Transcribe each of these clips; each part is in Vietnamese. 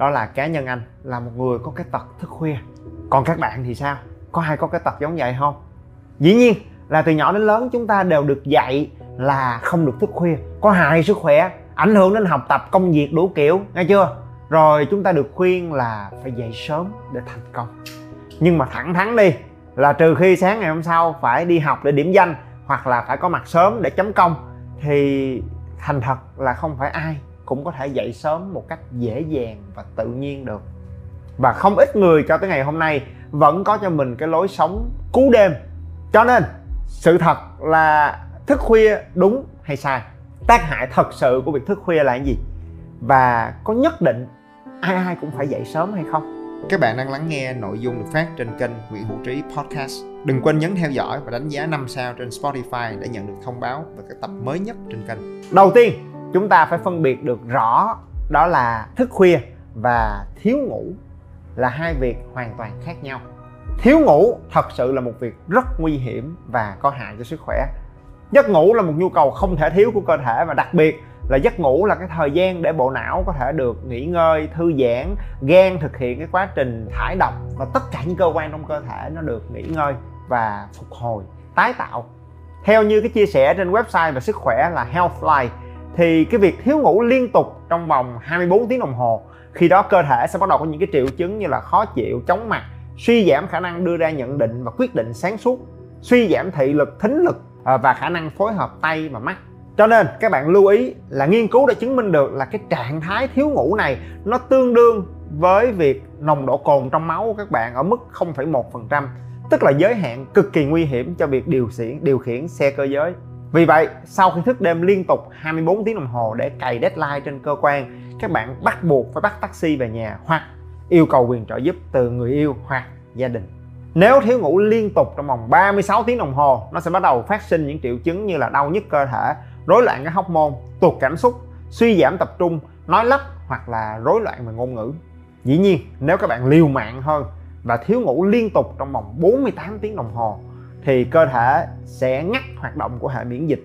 đó là cá nhân anh, là một người có cái tật thức khuya. Còn các bạn thì sao? Có hay có cái tật giống vậy không? Dĩ nhiên là từ nhỏ đến lớn chúng ta đều được dạy là không được thức khuya. Có hại sức khỏe, ảnh hưởng đến học tập, công việc đủ kiểu, nghe chưa? Rồi chúng ta được khuyên là phải dậy sớm để thành công. Nhưng mà thẳng thắn đi, là trừ khi sáng ngày hôm sau phải đi học để điểm danh hoặc là phải có mặt sớm để chấm công, thì thành thật là không phải ai cũng có thể dậy sớm một cách dễ dàng và tự nhiên được. Và không ít người cho tới ngày hôm nay vẫn có cho mình cái lối sống cú đêm. Cho nên sự thật là thức khuya đúng hay sai? Tác hại thật sự của việc thức khuya là cái gì? Và có nhất định ai ai cũng phải dậy sớm hay không? Các bạn đang lắng nghe nội dung được phát trên kênh Nguyễn Hữu Trí Podcast. Đừng quên nhấn theo dõi và đánh giá 5 sao trên Spotify để nhận được thông báo về các tập mới nhất trên kênh. Đầu tiên, chúng ta phải phân biệt được rõ đó là thức khuya và thiếu ngủ là hai việc hoàn toàn khác nhau. Thiếu ngủ thật sự là một việc rất nguy hiểm và có hại cho sức khỏe. Giấc ngủ là một nhu cầu không thể thiếu của cơ thể và đặc biệt là giấc ngủ là cái thời gian để bộ não có thể được nghỉ ngơi, thư giãn, gan thực hiện cái quá trình thải độc và tất cả những cơ quan trong cơ thể nó được nghỉ ngơi và phục hồi, tái tạo. Theo như cái chia sẻ trên website về sức khỏe là Healthline thì cái việc thiếu ngủ liên tục trong vòng 24 tiếng đồng hồ khi đó cơ thể sẽ bắt đầu có những cái triệu chứng như là khó chịu, chóng mặt, suy giảm khả năng đưa ra nhận định và quyết định sáng suốt, suy giảm thị lực, thính lực à, và khả năng phối hợp tay và mắt. Cho nên các bạn lưu ý là nghiên cứu đã chứng minh được là cái trạng thái thiếu ngủ này nó tương đương với việc nồng độ cồn trong máu của các bạn ở mức 0,1%, tức là giới hạn cực kỳ nguy hiểm cho việc điều khiển điều khiển xe cơ giới. Vì vậy, sau khi thức đêm liên tục 24 tiếng đồng hồ để cày deadline trên cơ quan, các bạn bắt buộc phải bắt taxi về nhà hoặc yêu cầu quyền trợ giúp từ người yêu hoặc gia đình. Nếu thiếu ngủ liên tục trong vòng 36 tiếng đồng hồ, nó sẽ bắt đầu phát sinh những triệu chứng như là đau nhức cơ thể, rối loạn các hormone tuột cảm xúc, suy giảm tập trung, nói lắp hoặc là rối loạn về ngôn ngữ. Dĩ nhiên, nếu các bạn liều mạng hơn và thiếu ngủ liên tục trong vòng 48 tiếng đồng hồ thì cơ thể sẽ ngắt hoạt động của hệ miễn dịch.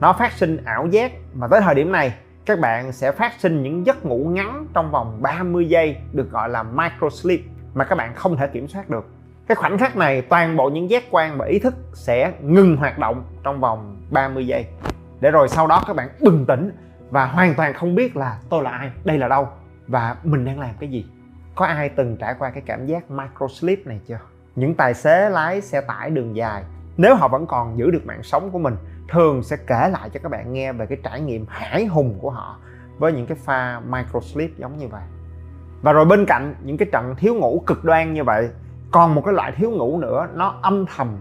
Nó phát sinh ảo giác và tới thời điểm này, các bạn sẽ phát sinh những giấc ngủ ngắn trong vòng 30 giây được gọi là micro sleep mà các bạn không thể kiểm soát được. Cái khoảnh khắc này, toàn bộ những giác quan và ý thức sẽ ngừng hoạt động trong vòng 30 giây. Để rồi sau đó các bạn bừng tỉnh và hoàn toàn không biết là tôi là ai, đây là đâu và mình đang làm cái gì. Có ai từng trải qua cái cảm giác micro sleep này chưa? Những tài xế lái xe tải đường dài, nếu họ vẫn còn giữ được mạng sống của mình, thường sẽ kể lại cho các bạn nghe về cái trải nghiệm hải hùng của họ với những cái pha micro sleep giống như vậy. Và rồi bên cạnh những cái trận thiếu ngủ cực đoan như vậy, còn một cái loại thiếu ngủ nữa, nó âm thầm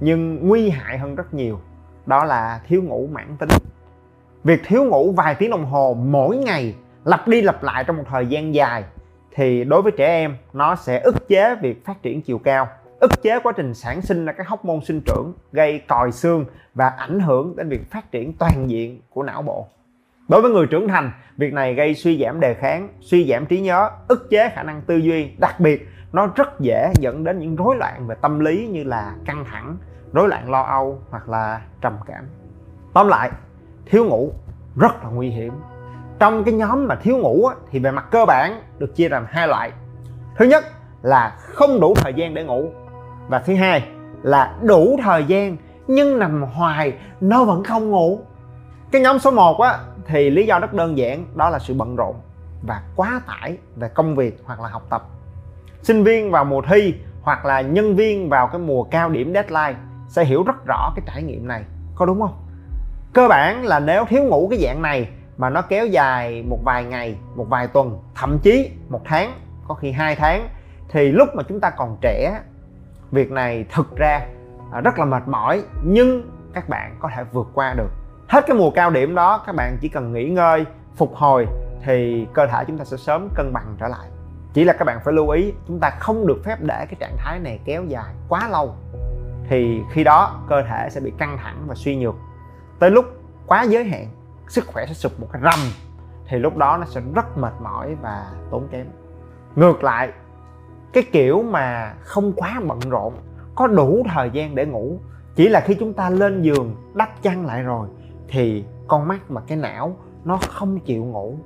nhưng nguy hại hơn rất nhiều, đó là thiếu ngủ mãn tính. Việc thiếu ngủ vài tiếng đồng hồ mỗi ngày, lặp đi lặp lại trong một thời gian dài thì đối với trẻ em, nó sẽ ức chế việc phát triển chiều cao, ức chế quá trình sản sinh ra các hóc môn sinh trưởng, gây còi xương và ảnh hưởng đến việc phát triển toàn diện của não bộ. Đối với người trưởng thành, việc này gây suy giảm đề kháng, suy giảm trí nhớ, ức chế khả năng tư duy. Đặc biệt, nó rất dễ dẫn đến những rối loạn về tâm lý như là căng thẳng, rối loạn lo âu hoặc là trầm cảm. Tóm lại, thiếu ngủ rất là nguy hiểm trong cái nhóm mà thiếu ngủ thì về mặt cơ bản được chia làm hai loại. Thứ nhất là không đủ thời gian để ngủ. Và thứ hai là đủ thời gian nhưng nằm hoài, nó vẫn không ngủ. Cái nhóm số 1 á, thì lý do rất đơn giản, đó là sự bận rộn và quá tải về công việc hoặc là học tập. Sinh viên vào mùa thi hoặc là nhân viên vào cái mùa cao điểm deadline sẽ hiểu rất rõ cái trải nghiệm này. Có đúng không? Cơ bản là nếu thiếu ngủ cái dạng này mà nó kéo dài một vài ngày, một vài tuần, thậm chí một tháng, có khi hai tháng, thì lúc mà chúng ta còn trẻ, việc này thực ra à, rất là mệt mỏi, nhưng các bạn có thể vượt qua được. Hết cái mùa cao điểm đó, các bạn chỉ cần nghỉ ngơi, phục hồi, thì cơ thể chúng ta sẽ sớm cân bằng trở lại. Chỉ là các bạn phải lưu ý, chúng ta không được phép để cái trạng thái này kéo dài quá lâu. Thì khi đó, cơ thể sẽ bị căng thẳng và suy nhược. Tới lúc quá giới hạn sức khỏe sẽ sụp một cái rầm, thì lúc đó nó sẽ rất mệt mỏi và tốn kém. Ngược lại, cái kiểu mà không quá bận rộn, có đủ thời gian để ngủ, chỉ là khi chúng ta lên giường đắp chăn lại rồi, thì con mắt và cái não nó không chịu ngủ.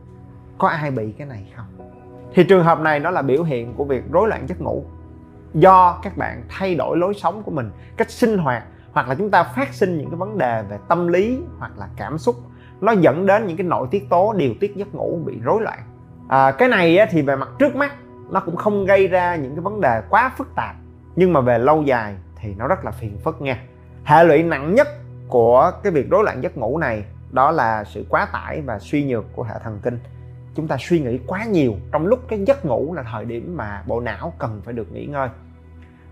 Có ai bị cái này không? Thì trường hợp này nó là biểu hiện của việc rối loạn giấc ngủ. Do các bạn thay đổi lối sống của mình, cách sinh hoạt, hoặc là chúng ta phát sinh những cái vấn đề về tâm lý hoặc là cảm xúc nó dẫn đến những cái nội tiết tố điều tiết giấc ngủ bị rối loạn. À, cái này thì về mặt trước mắt nó cũng không gây ra những cái vấn đề quá phức tạp. Nhưng mà về lâu dài thì nó rất là phiền phức nha. Hệ lụy nặng nhất của cái việc rối loạn giấc ngủ này đó là sự quá tải và suy nhược của hệ thần kinh. Chúng ta suy nghĩ quá nhiều trong lúc cái giấc ngủ là thời điểm mà bộ não cần phải được nghỉ ngơi.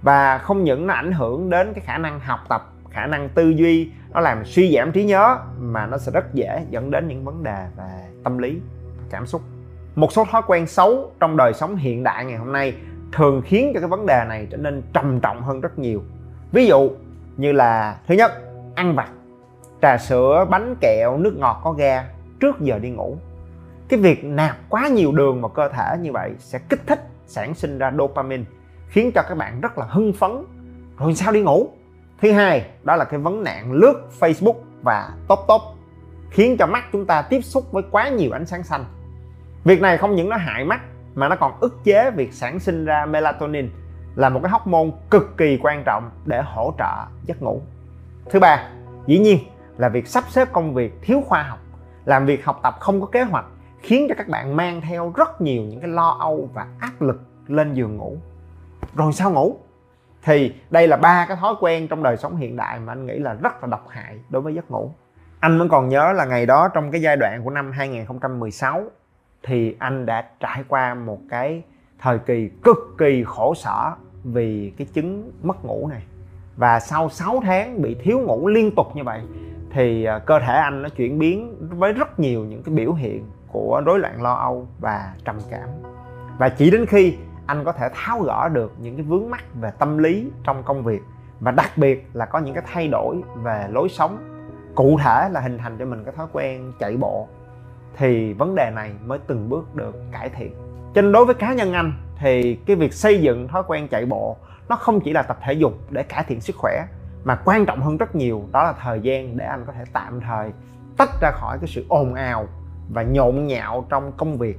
Và không những nó ảnh hưởng đến cái khả năng học tập khả năng tư duy nó làm suy giảm trí nhớ mà nó sẽ rất dễ dẫn đến những vấn đề về tâm lý, cảm xúc. Một số thói quen xấu trong đời sống hiện đại ngày hôm nay thường khiến cho cái vấn đề này trở nên trầm trọng hơn rất nhiều. Ví dụ như là, thứ nhất, ăn vặt, trà sữa, bánh kẹo, nước ngọt, có ga trước giờ đi ngủ. Cái việc nạp quá nhiều đường vào cơ thể như vậy sẽ kích thích sản sinh ra dopamine, khiến cho các bạn rất là hưng phấn. Rồi sao đi ngủ? Thứ hai, đó là cái vấn nạn lướt facebook và top top, khiến cho mắt chúng ta tiếp xúc với quá nhiều ánh sáng xanh. Việc này không những nó hại mắt, mà nó còn ức chế việc sản sinh ra melatonin, là một cái hormone cực kỳ quan trọng để hỗ trợ giấc ngủ. Thứ ba, dĩ nhiên là việc sắp xếp công việc thiếu khoa học, làm việc học tập không có kế hoạch, khiến cho các bạn mang theo rất nhiều những cái lo âu và áp lực lên giường ngủ. Rồi sao ngủ? Thì đây là ba cái thói quen trong đời sống hiện đại mà anh nghĩ là rất là độc hại đối với giấc ngủ. Anh vẫn còn nhớ là ngày đó trong cái giai đoạn của năm 2016 thì anh đã trải qua một cái thời kỳ cực kỳ khổ sở vì cái chứng mất ngủ này. Và sau 6 tháng bị thiếu ngủ liên tục như vậy thì à, cơ thể anh nó chuyển biến với rất nhiều những cái biểu hiện của rối loạn lo âu và trầm cảm. Và chỉ đến khi anh có thể tháo gỡ được những cái vướng mắc về tâm lý trong công việc và đặc biệt là có những cái thay đổi về lối sống. Cụ thể là hình thành cho mình cái thói quen chạy bộ thì vấn đề này mới từng bước được cải thiện. Cho nên đối với cá nhân anh thì cái việc xây dựng thói quen chạy bộ nó không chỉ là tập thể dục để cải thiện sức khỏe, mà quan trọng hơn rất nhiều đó là thời gian để anh có thể tạm thời tách ra khỏi cái sự ồn ào và nhộn nhạo trong công việc,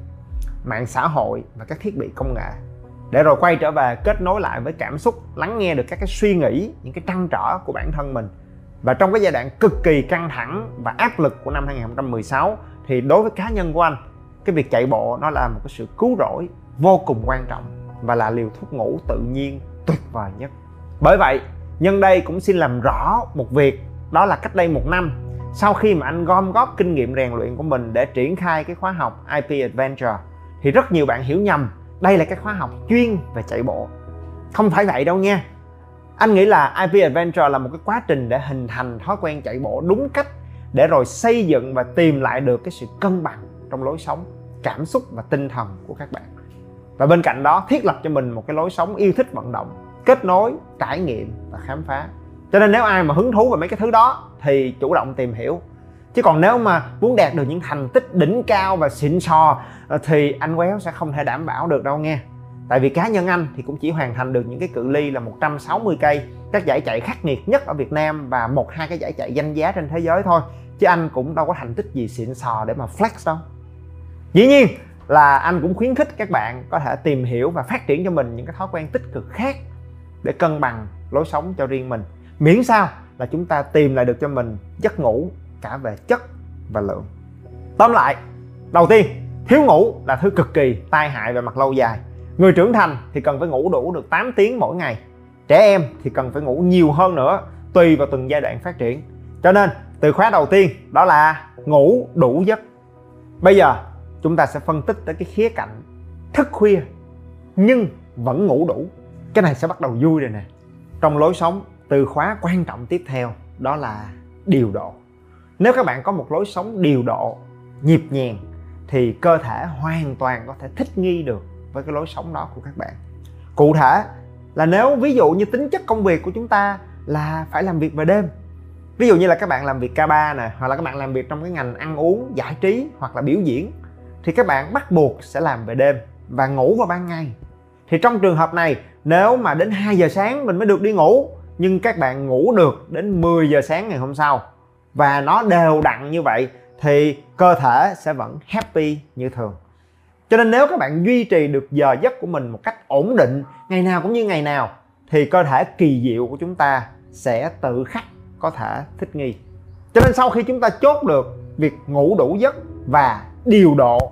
mạng xã hội và các thiết bị công nghệ để rồi quay trở về kết nối lại với cảm xúc, lắng nghe được các cái suy nghĩ, những cái trăn trở của bản thân mình. Và trong cái giai đoạn cực kỳ căng thẳng và áp lực của năm 2016 thì đối với cá nhân của anh, cái việc chạy bộ nó là một cái sự cứu rỗi vô cùng quan trọng và là liều thuốc ngủ tự nhiên tuyệt vời nhất. Bởi vậy, nhân đây cũng xin làm rõ một việc, đó là cách đây một năm, sau khi mà anh gom góp kinh nghiệm rèn luyện của mình để triển khai cái khóa học IP Adventure, thì rất nhiều bạn hiểu nhầm đây là cái khóa học chuyên về chạy bộ. Không phải vậy đâu nha. Anh nghĩ là IP Adventure là một cái quá trình để hình thành thói quen chạy bộ đúng cách để rồi xây dựng và tìm lại được cái sự cân bằng trong lối sống, cảm xúc và tinh thần của các bạn. Và bên cạnh đó, thiết lập cho mình một cái lối sống yêu thích vận động, kết nối, trải nghiệm và khám phá. Cho nên nếu ai mà hứng thú về mấy cái thứ đó thì chủ động tìm hiểu chứ còn nếu mà muốn đạt được những thành tích đỉnh cao và xịn sò ờ, thì anh quéo sẽ không thể đảm bảo được đâu nghe. Tại vì cá nhân anh thì cũng chỉ hoàn thành được những cái cự ly là 160 cây, các giải chạy khắc nghiệt nhất ở Việt Nam và một, hai cái giải chạy danh giá trên thế giới thôi. Chứ anh cũng đâu có thành tích gì xịn sò để mà flex đâu. Dĩ nhiên là anh cũng khuyến khích các bạn có thể tìm hiểu và phát triển cho mình những cái thói quen tích cực khác để cân bằng lối sống cho riêng mình. Miễn sao là chúng ta tìm lại được cho mình giấc ngủ cả về chất và lượng. Tóm lại, đầu tiên, thiếu ngủ là thứ cực kỳ tai hại về mặt lâu dài. Người trưởng thành thì cần phải ngủ đủ được 8 tiếng mỗi ngày. Trẻ em thì cần phải ngủ nhiều hơn nữa, tùy vào từng giai đoạn phát triển. Cho nên, từ khóa đầu tiên, đó là ngủ đủ giấc. Bây giờ, chúng ta sẽ phân tích tới cái khía cạnh thức khuya, nhưng vẫn ngủ đủ. Cái này sẽ bắt đầu vui rồi nè. Trong lối sống, từ khóa quan trọng tiếp theo, đó là điều độ nếu các bạn có một lối sống điều độ nhịp nhàng, thì cơ thể hoàn toàn có thể thích nghi được với cái lối sống đó của các bạn. Cụ thể là nếu ví dụ như tính chất công việc của chúng ta là phải làm việc về đêm, ví dụ như là các bạn làm việc K3 nè, hoặc là các bạn làm việc trong cái ngành ăn uống, giải trí hoặc là biểu diễn, thì các bạn bắt buộc sẽ làm về đêm và ngủ vào ban ngày. Thì trong trường hợp này, nếu mà đến 2 giờ sáng mình mới được đi ngủ, nhưng các bạn ngủ được đến 10 giờ sáng ngày hôm sau và nó đều đặn như vậy thì cơ thể sẽ vẫn happy như thường. Cho nên nếu các bạn duy trì được giờ giấc của mình một cách ổn định, ngày nào cũng như ngày nào, thì cơ thể kỳ diệu của chúng ta sẽ tự khắc có thể thích nghi. Cho nên sau khi chúng ta chốt được việc ngủ đủ giấc và điều độ,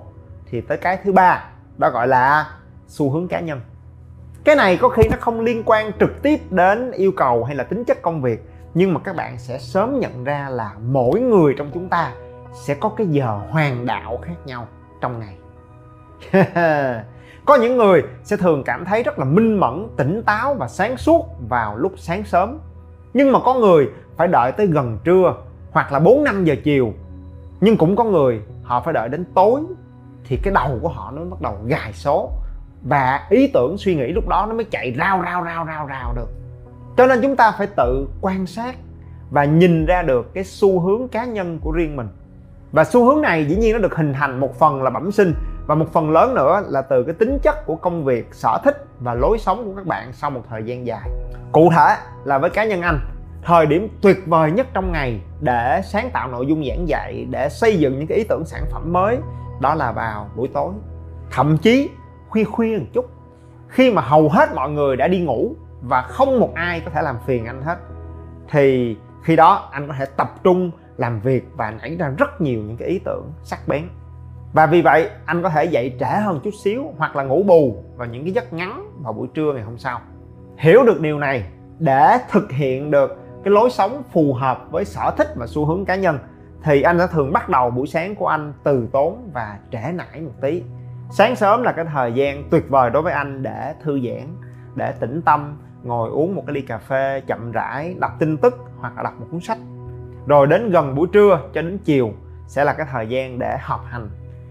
thì tới cái thứ ba, đó gọi là xu hướng cá nhân. Cái này có khi nó không liên quan trực tiếp đến yêu cầu hay là tính chất công việc nhưng mà các bạn sẽ sớm nhận ra là mỗi người trong chúng ta sẽ có cái giờ hoàng đạo khác nhau trong ngày. Có những người sẽ thường cảm thấy rất là minh mẫn, tỉnh táo và sáng suốt vào lúc sáng sớm. Nhưng mà có người phải đợi tới gần trưa hoặc là 4 5 giờ chiều. Nhưng cũng có người họ phải đợi đến tối thì cái đầu của họ nó bắt đầu gài số. Và ý tưởng suy nghĩ lúc đó nó mới chạy rao rao rao rao rao được cho nên chúng ta phải tự quan sát và nhìn ra được cái xu hướng cá nhân của riêng mình. Và xu hướng này dĩ nhiên nó được hình thành một phần là bẩm sinh và một phần lớn nữa là từ cái tính chất của công việc, sở thích và lối sống của các bạn sau một thời gian dài. Cụ thể là với cá nhân anh, thời điểm tuyệt vời nhất trong ngày để sáng tạo nội dung giảng dạy, để xây dựng những cái ý tưởng sản phẩm mới, đó là vào buổi tối. Thậm chí khuya khuya một chút, khi mà hầu hết mọi người đã đi ngủ và không một ai có thể làm phiền anh hết. Thì khi đó anh có thể tập trung làm việc và nảy ra rất nhiều những cái ý tưởng sắc bén. Và vì vậy, anh có thể dậy trễ hơn chút xíu hoặc là ngủ bù vào những cái giấc ngắn vào buổi trưa ngày hôm sau. Hiểu được điều này để thực hiện được cái lối sống phù hợp với sở thích và xu hướng cá nhân, thì anh sẽ thường bắt đầu buổi sáng của anh từ tốn và trễ nải một tí. Sáng sớm là cái thời gian tuyệt vời đối với anh để thư giãn, để tĩnh tâm ngồi uống một cái ly cà phê chậm rãi, đọc tin tức hoặc là đọc một cuốn sách. Rồi đến gần buổi trưa cho đến chiều sẽ là cái thời gian để học hành,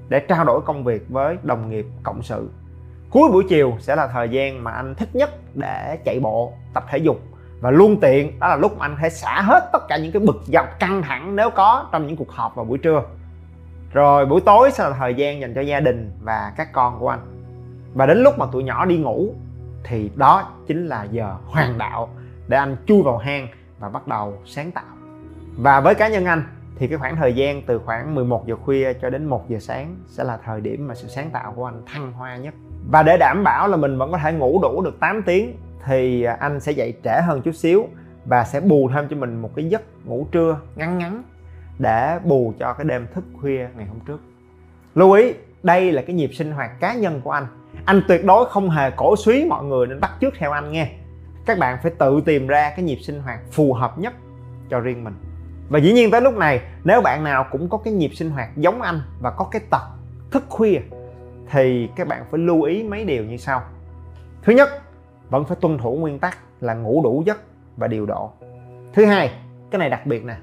để trao đổi công việc với đồng nghiệp, cộng sự. Cuối buổi chiều sẽ là thời gian mà anh thích nhất để chạy bộ, tập thể dục. Và luôn tiện, đó là lúc mà anh thể xả hết tất cả những cái bực dọc căng thẳng nếu có trong những cuộc họp vào buổi trưa. Rồi buổi tối sẽ là thời gian dành cho gia đình và các con của anh. Và đến lúc mà tụi nhỏ đi ngủ thì đó chính là giờ hoàng đạo để anh chui vào hang và bắt đầu sáng tạo. Và với cá nhân anh thì cái khoảng thời gian từ khoảng 11 giờ khuya cho đến 1 giờ sáng sẽ là thời điểm mà sự sáng tạo của anh thăng hoa nhất. Và để đảm bảo là mình vẫn có thể ngủ đủ được 8 tiếng thì anh sẽ dậy trễ hơn chút xíu và sẽ bù thêm cho mình một cái giấc ngủ trưa ngắn ngắn để bù cho cái đêm thức khuya ngày hôm trước. Lưu ý, đây là cái nhịp sinh hoạt cá nhân của anh anh tuyệt đối không hề cổ suý mọi người nên bắt chước theo anh nghe các bạn phải tự tìm ra cái nhịp sinh hoạt phù hợp nhất cho riêng mình. Và dĩ nhiên tới lúc này, nếu bạn nào cũng có cái nhịp sinh hoạt giống anh và có cái tật thức khuya, thì các bạn phải lưu ý mấy điều như sau. Thứ nhất, vẫn phải tuân thủ nguyên tắc là ngủ đủ giấc và điều độ. Thứ hai, cái này đặc biệt nè,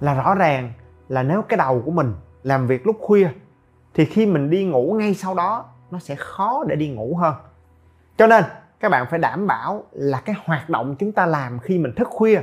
là rõ ràng là nếu cái đầu của mình làm việc lúc khuya, thì khi mình đi ngủ ngay sau đó nó sẽ khó để đi ngủ hơn. Cho nên các bạn phải đảm bảo là cái hoạt động chúng ta làm khi mình thức khuya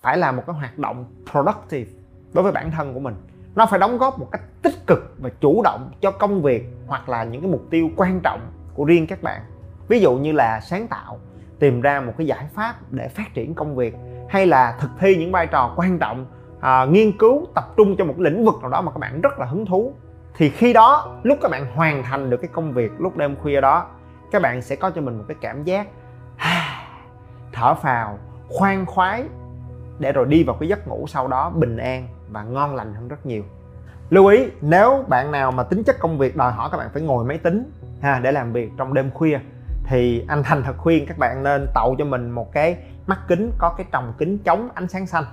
phải là một cái hoạt động productive đối với bản thân của mình. Nó phải đóng góp một cách tích cực và chủ động cho công việc hoặc là những cái mục tiêu quan trọng của riêng các bạn. Ví dụ như là sáng tạo tìm ra một cái giải pháp để phát triển công việc hay là thực thi những vai trò quan trọng à, nghiên cứu tập trung cho một lĩnh vực nào đó mà các bạn rất là hứng thú thì khi đó, lúc các bạn hoàn thành được cái công việc lúc đêm khuya đó, các bạn sẽ có cho mình một cái cảm giác à, thở phào, khoan khoái, để rồi đi vào cái giấc ngủ sau đó bình an và ngon lành hơn rất nhiều. Lưu ý, nếu bạn nào mà tính chất công việc đòi hỏi các bạn phải ngồi máy tính, ha, để làm việc trong đêm khuya, thì anh thành thật khuyên các bạn nên tậu cho mình một cái mắt kính có cái tròng kính chống ánh sáng xanh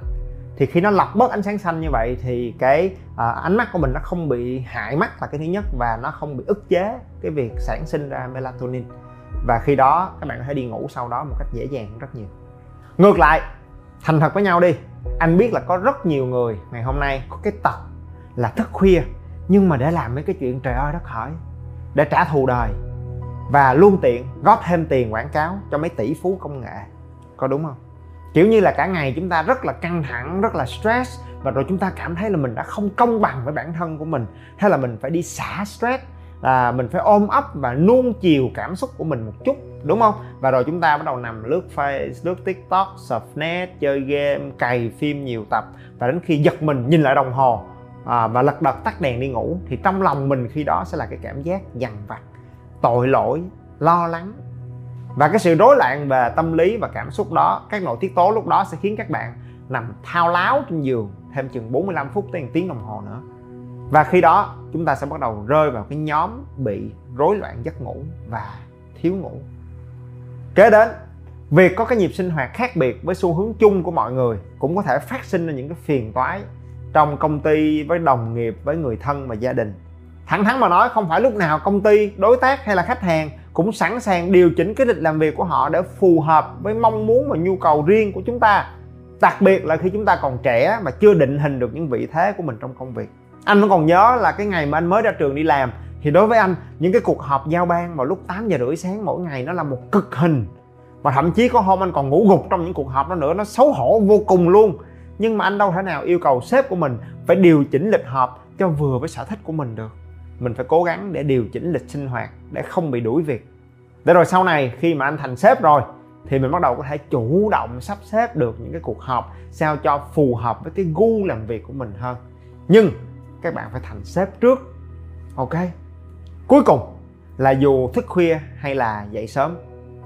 thì khi nó lọc bớt ánh sáng xanh như vậy thì cái à, ánh mắt của mình nó không bị hại mắt là cái thứ nhất và nó không bị ức chế cái việc sản sinh ra melatonin. Và khi đó các bạn có thể đi ngủ sau đó một cách dễ dàng rất nhiều. Ngược lại thành thật với nhau đi anh biết là có rất nhiều người ngày hôm nay có cái tật là thức khuya nhưng mà để làm mấy cái chuyện trời ơi đất hỡi để trả thù đời và luôn tiện góp thêm tiền quảng cáo cho mấy tỷ phú công nghệ. Có đúng không? Kiểu như là cả ngày chúng ta rất là căng thẳng rất là stress và rồi chúng ta cảm thấy là mình đã không công bằng với bản thân của mình. Hay là mình phải đi xả stress là mình phải ôm ấp và nuông chiều cảm xúc của mình một chút đúng không? Và rồi chúng ta bắt đầu nằm lướt face lướt tiktok surf net chơi game cày phim nhiều tập. Và đến khi giật mình nhìn lại đồng hồ à, và lật đật tắt đèn đi ngủ thì trong lòng mình khi đó sẽ là cái cảm giác dằn vặt tội lỗi lo lắng và cái sự rối loạn về tâm lý và cảm xúc đó, các nội tiết tố lúc đó sẽ khiến các bạn nằm thao láo trên giường thêm chừng 45 phút tới một tiếng đồng hồ nữa. Và khi đó, chúng ta sẽ bắt đầu rơi vào cái nhóm bị rối loạn giấc ngủ và thiếu ngủ. Kế đến, việc có cái nhịp sinh hoạt khác biệt với xu hướng chung của mọi người cũng có thể phát sinh ra những cái phiền toái trong công ty, với đồng nghiệp, với người thân và gia đình thẳng thắn mà nói, không phải lúc nào công ty, đối tác hay là khách hàng cũng sẵn sàng điều chỉnh cái lịch làm việc của họ để phù hợp với mong muốn và nhu cầu riêng của chúng ta. Đặc biệt là khi chúng ta còn trẻ mà chưa định hình được những vị thế của mình trong công việc. Anh vẫn còn nhớ là cái ngày mà anh mới ra trường đi làm, thì đối với anh, những cái cuộc họp giao ban vào lúc 8 giờ rưỡi sáng mỗi ngày nó là một cực hình. Và thậm chí có hôm anh còn ngủ gục trong những cuộc họp đó nữa, nó xấu hổ vô cùng luôn. Nhưng mà anh đâu thể nào yêu cầu sếp của mình phải điều chỉnh lịch họp cho vừa với sở thích của mình được mình phải cố gắng để điều chỉnh lịch sinh hoạt để không bị đuổi việc. Để rồi sau này khi mà anh thành sếp rồi, thì mình bắt đầu có thể chủ động sắp xếp được những cái cuộc họp sao cho phù hợp với cái gu làm việc của mình hơn. Nhưng các bạn phải thành sếp trước, ok? Cuối cùng là dù thức khuya hay là dậy sớm,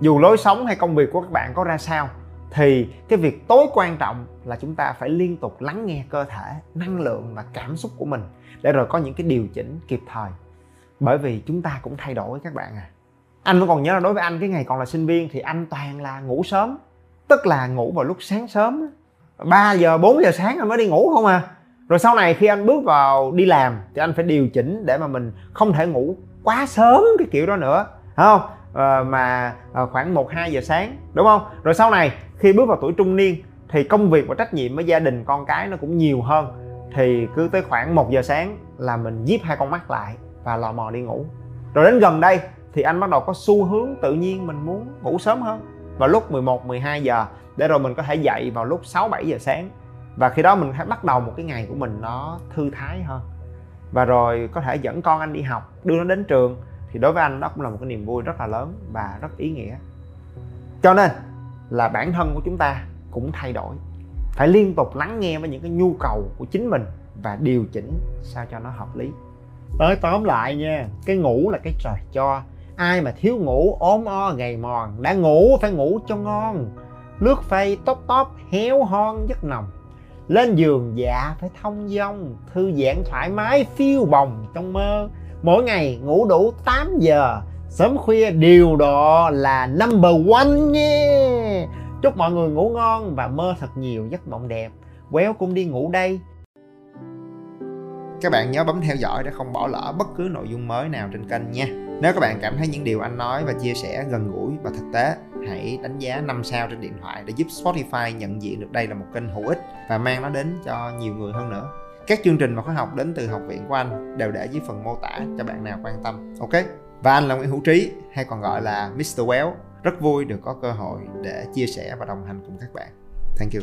dù lối sống hay công việc của các bạn có ra sao thì cái việc tối quan trọng là chúng ta phải liên tục lắng nghe cơ thể, năng lượng và cảm xúc của mình để rồi có những cái điều chỉnh kịp thời. Bởi vì chúng ta cũng thay đổi các bạn à. Anh vẫn còn nhớ là đối với anh, cái ngày còn là sinh viên thì anh toàn là ngủ sớm, tức là ngủ vào lúc sáng sớm 3 giờ 4 giờ sáng anh mới đi ngủ không à. Rồi sau này khi anh bước vào đi làm thì anh phải điều chỉnh để mà mình không thể ngủ quá sớm cái kiểu đó nữa. Không? Ờ, mà ờ, khoảng 1 2 giờ sáng, đúng không? Rồi sau này, khi bước vào tuổi trung niên, thì công việc và trách nhiệm với gia đình con cái nó cũng nhiều hơn. Thì cứ tới khoảng 1 giờ sáng là mình díp hai con mắt lại và lò mò đi ngủ. Rồi đến gần đây, thì anh bắt đầu có xu hướng tự nhiên mình muốn ngủ sớm hơn. Vào lúc 11 12 giờ, để rồi mình có thể dậy vào lúc 6 7 giờ sáng. Và khi đó mình hãy bắt đầu một cái ngày của mình nó thư thái hơn. Và rồi có thể dẫn con anh đi học, đưa nó đến trường thì đối với anh, đó cũng là một cái niềm vui rất là lớn và rất ý nghĩa. Cho nên là bản thân của chúng ta cũng thay đổi. Phải liên tục lắng nghe với những cái nhu cầu của chính mình và điều chỉnh sao cho nó hợp lý. Tới tóm lại nha, cái ngủ là cái trời cho. Ai mà thiếu ngủ, ốm o, gầy mòn, đã ngủ phải ngủ cho ngon. Lướt phay tóp tóp, héo hon, giấc nồng. Lên giường dạ phải thông dong, thư giãn thoải mái, phiêu bồng trong mơ mỗi ngày ngủ đủ 8 giờ, sớm khuya điều độ là number one nha. Chúc mọi người ngủ ngon và mơ thật nhiều giấc mộng đẹp. Quéo cũng đi ngủ đây. Các bạn nhớ bấm theo dõi để không bỏ lỡ bất cứ nội dung mới nào trên kênh nha. Nếu các bạn cảm thấy những điều anh nói và chia sẻ gần gũi và thực tế, hãy đánh giá 5 sao trên điện thoại để giúp Spotify nhận diện được đây là một kênh hữu ích và mang nó đến cho nhiều người hơn nữa các chương trình và khóa học đến từ học viện của anh đều để dưới phần mô tả cho bạn nào quan tâm, ok? Và anh là Nguyễn Hữu Trí, hay còn gọi là Mr. Well. Rất vui được có cơ hội để chia sẻ và đồng hành cùng các bạn. Thank you.